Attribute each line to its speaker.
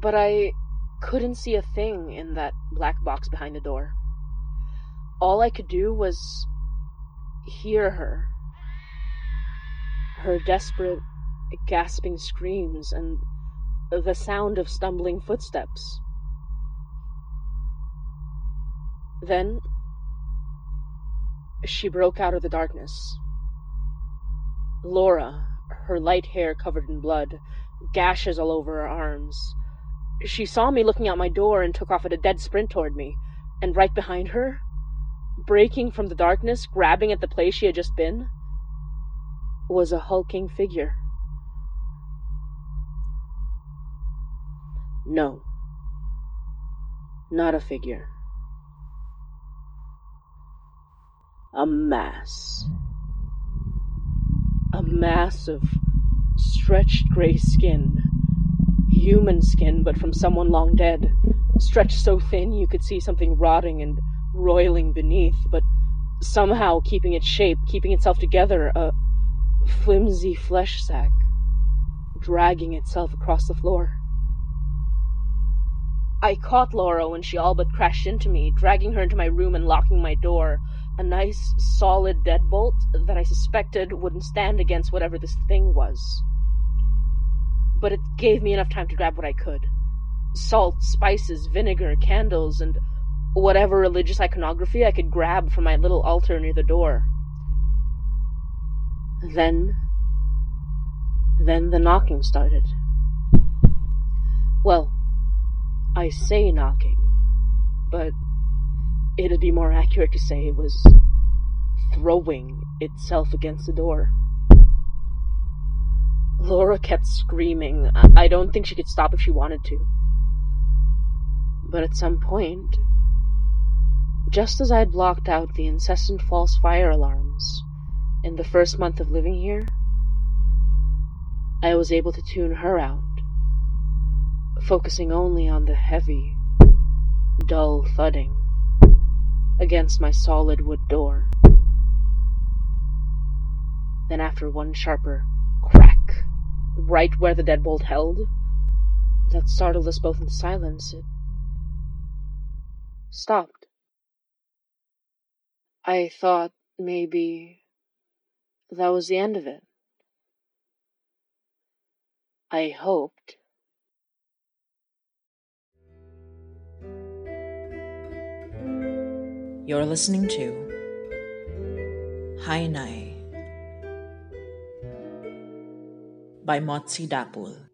Speaker 1: But I couldn't see a thing in that black box behind the door. All I could do was hear her. Her desperate, gasping screams and the sound of stumbling footsteps. Then she broke out of the darkness. Laura, her light hair covered in blood, gashes all over her arms. She saw me looking out my door and took off at a dead sprint toward me, and right behind her, breaking from the darkness, grabbing at the place she had just been, was a hulking figure. No, not a figure. A mass. A mass of stretched gray skin. Human skin, but from someone long dead. Stretched so thin you could see something rotting and roiling beneath, but somehow keeping its shape, keeping itself together, a flimsy flesh sack, dragging itself across the floor. I caught Laura when she all but crashed into me, dragging her into my room and locking my door. A nice, solid deadbolt that I suspected wouldn't stand against whatever this thing was. But it gave me enough time to grab what I could salt, spices, vinegar, candles, and whatever religious iconography I could grab from my little altar near the door. Then. Then the knocking started. Well, I say knocking, but it'd be more accurate to say it was throwing itself against the door. Laura kept screaming. I don't think she could stop if she wanted to. But at some point, just as I'd blocked out the incessant false fire alarms in the first month of living here, I was able to tune her out focusing only on the heavy, dull thudding against my solid wood door. Then, after one sharper right where the deadbolt held, that startled us both in silence, it stopped. I thought maybe that was the end of it. I hoped
Speaker 2: You're listening to Hai by Motsi Dapul.